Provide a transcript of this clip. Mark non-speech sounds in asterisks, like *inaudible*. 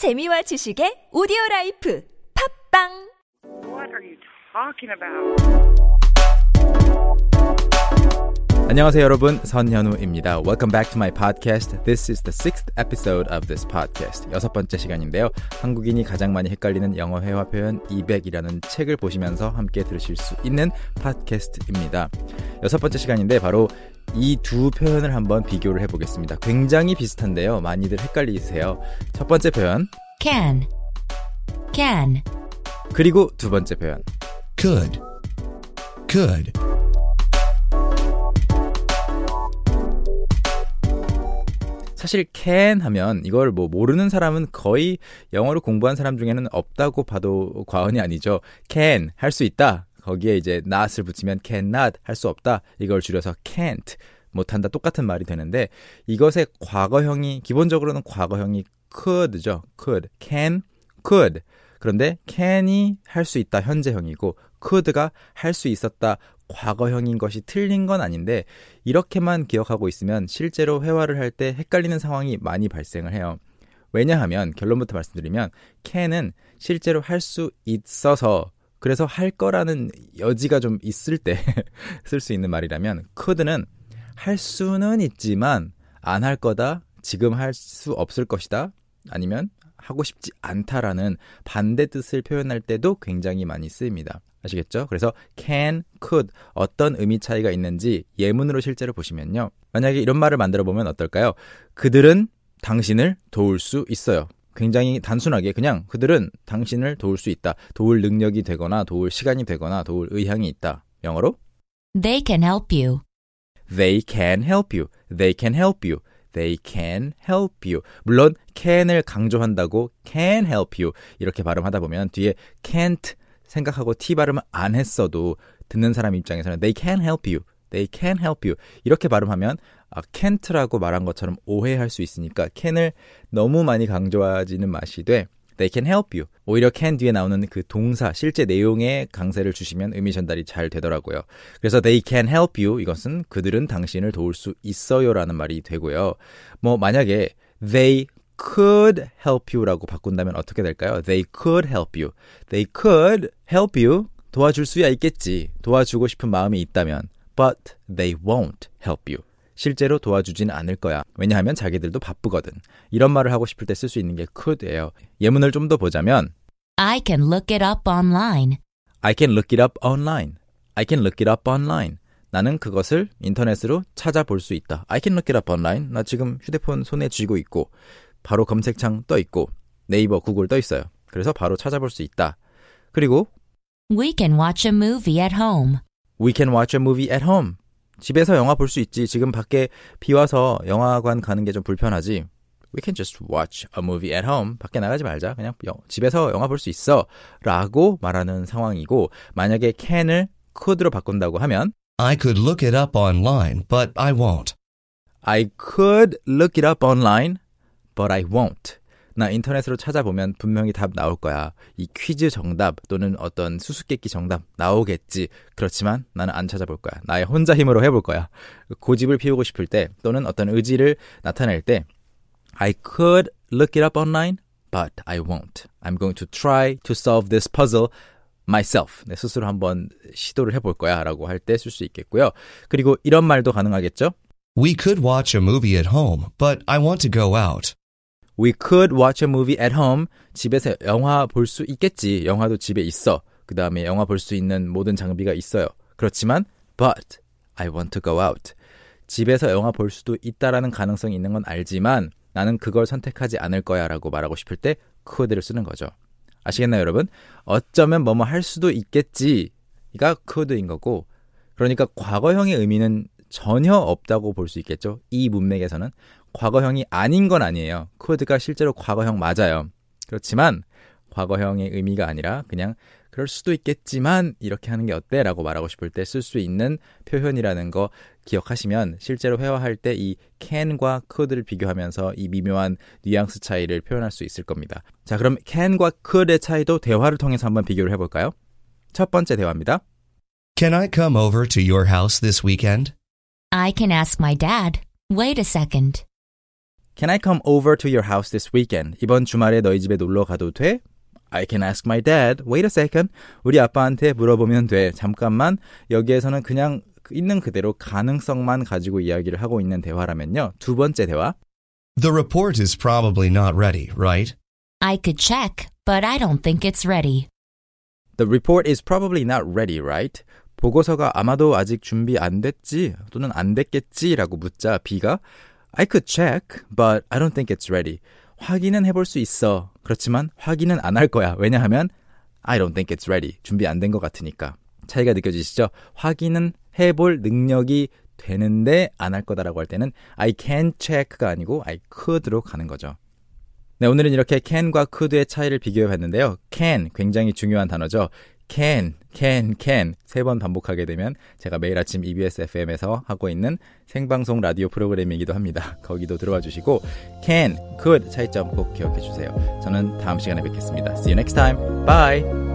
재미와 지식의 오디오 life 팟빵? 안녕하세요 여러분 선현우입니다. Welcome back to my podcast. This is the sixth episode of this podcast. 여섯 번째 시간인데요. 한국인이 가장 많이 헷갈리는 영어 회화 표현 200이라는 책을 보시면서 함께 들으실 수 있는 팟캐스트입니다. 여섯 번째 시간인데 바로 이 두 표현을 한번 비교를 해보겠습니다. 굉장히 비슷한데요. 많이들 헷갈리세요. 첫 번째 표현 can, can, 그리고 두 번째 표현 could, could, 사실 can 하면 이걸 뭐 모르는 사람은 거의 영어를 공부한 사람 중에는 없다고 봐도 과언이 아니죠. can 할 수 있다. 거기에 이제 not을 붙이면 cannot 할 수 없다. 이걸 줄여서 can't 못한다 똑같은 말이 되는데 이것의 과거형이 기본적으로는 과거형이 could죠. could, can, could. 그런데 can이 할 수 있다 현재형이고 could가 할 수 있었다 과거형인 것이 틀린 건 아닌데 이렇게만 기억하고 있으면 실제로 회화를 할 때 헷갈리는 상황이 많이 발생을 해요. 왜냐하면 결론부터 말씀드리면 can은 실제로 할 수 있어서 그래서 할 거라는 여지가 좀 있을 때 *laughs* 쓸 수 있는 말이라면 could는 할 수는 있지만 안 할 거다 지금 할 수 없을 것이다 아니면 하고 싶지 않다라는 반대 뜻을 표현할 때도 굉장히 많이 쓰입니다. 아시겠죠? 그래서 can, could 어떤 의미 차이가 있는지 예문으로 실제로 보시면요. 만약에 이런 말을 만들어 보면 어떨까요? 그들은 당신을 도울 수 있어요. 굉장히 단순하게 그냥 그들은 당신을 도울 수 있다. 도울 능력이 되거나 도울 시간이 되거나 도울 의향이 있다. 영어로 they can help you. They can help you. They can help you. They can help you. 물론 can을 강조한다고 can help you 이렇게 발음하다 보면 뒤에 can't 생각하고 t 발음을 안 했어도 듣는 사람 입장에서는 they can help you. They can help you. 이렇게 발음하면 아, can't라고 말한 것처럼 오해할 수 있으니까 can을 너무 많이 강조하지는 마시되 they can help you. 오히려 can 뒤에 나오는 그 동사 실제 내용의 강세를 주시면 의미 전달이 잘 되더라고요. 그래서 they can help you 이것은 그들은 당신을 도울 수 있어요라는 말이 되고요. 뭐 만약에 they could help you라고 바꾼다면 어떻게 될까요? They could help you. They could help you. 도와줄 수야 있겠지. 도와주고 싶은 마음이 있다면. But they won't help you. 실제로 도와주진 않을 거야. 왜냐하면 자기들도 바쁘거든. 이런 말을 하고 싶을 때 쓸 수 있는 게 could예요. 예문을 좀 더 보자면 I can look it up online. I can look it up online. I can look it up online. 나는 그것을 인터넷으로 찾아볼 수 있다. I can look it up online. 나 지금 휴대폰 손에 쥐고 있고 바로 검색창 떠 있고 네이버, 구글 떠 있어요. 그래서 바로 찾아볼 수 있다. 그리고 We can watch a movie at home. We can watch a movie at home. 집에서 영화 볼 수 있지. 지금 밖에 비 와서 영화관 가는 게 좀 불편하지. We can just watch a movie at home. 밖에 나가지 말자. 그냥 영- 집에서 영화 볼 수 있어. 라고 말하는 상황이고, 만약에 can을 could로 바꾼다고 하면, I could look it up online, but I won't. I could look it up online, but I won't. 나 인터넷으로 찾아보면 분명히 답 나올 거야. 이 퀴즈 정답 또는 어떤 수수께끼 정답 나오겠지. 그렇지만 나는 안 찾아볼 거야. 나의 혼자 힘으로 해볼 거야. 고집을 피우고 싶을 때 또는 어떤 의지를 나타낼 때 I could look it up online, but I won't. I'm going to try to solve this puzzle myself. 내 스스로 한번 시도를 해볼 거야 라고 할 때 쓸 수 있겠고요. 그리고 이런 말도 가능하겠죠? We could watch a movie at home, but I want to go out. We could watch a movie at home. 집에서 영화 볼 수 있겠지. 영화도 집에 있어. 그 다음에 영화 볼 수 있는 모든 장비가 있어요. 그렇지만, but I want to go out. 집에서 영화 볼 수도 있다라는 가능성이 있는 건 알지만 나는 그걸 선택하지 않을 거야 라고 말하고 싶을 때 could를 쓰는 거죠. 아시겠나요, 여러분? 어쩌면 뭐뭐 할 수도 있겠지가 could인 거고 그러니까 과거형의 의미는 전혀 없다고 볼 수 있겠죠. 이 문맥에서는 과거형이 아닌 건 아니에요. could가 실제로 과거형 맞아요. 그렇지만 과거형의 의미가 아니라 그냥 그럴 수도 있겠지만 이렇게 하는 게 어때? 라고 말하고 싶을 때 쓸 수 있는 표현이라는 거 기억하시면 실제로 회화할 때 이 can과 could를 비교하면서 이 미묘한 뉘앙스 차이를 표현할 수 있을 겁니다. 자, 그럼 can과 could의 차이도 대화를 통해서 한번 비교를 해볼까요? 첫 번째 대화입니다. Can I come over to your house this weekend? I can ask my dad. Wait a second. Can I come over to your house this weekend? 이번 주말에 너희 집에 놀러 가도 돼? I can ask my dad. Wait a second. 우리 아빠한테 물어보면 돼. 잠깐만. 여기에서는 그냥 있는 그대로 가능성만 가지고 이야기를 하고 있는 대화라면요. 두 번째 대화. The report is probably not ready, right? I could check, but I don't think it's ready. The report is probably not ready, right? 보고서가 아마도 아직 준비 안 됐지 또는 안 됐겠지라고 묻자 B가 I could check, but I don't think it's ready. 확인은 해볼 수 있어. 그렇지만 확인은 안 할 거야. 왜냐하면 I don't think it's ready. 준비 안 된 것 같으니까. 차이가 느껴지시죠? 확인은 해볼 능력이 되는데 안 할 거다라고 할 때는 I can check가 아니고 I could로 가는 거죠. 네, 오늘은 이렇게 can과 could의 차이를 비교해 봤는데요. can 굉장히 중요한 단어죠. Can, can, can 세 번 반복하게 되면 제가 매일 아침 EBS FM에서 하고 있는 생방송 라디오 프로그램이기도 합니다. *laughs* 거기도 들어와 주시고 can, could 차이점 꼭 기억해 주세요. 저는 다음 시간에 뵙겠습니다. See you next time. Bye.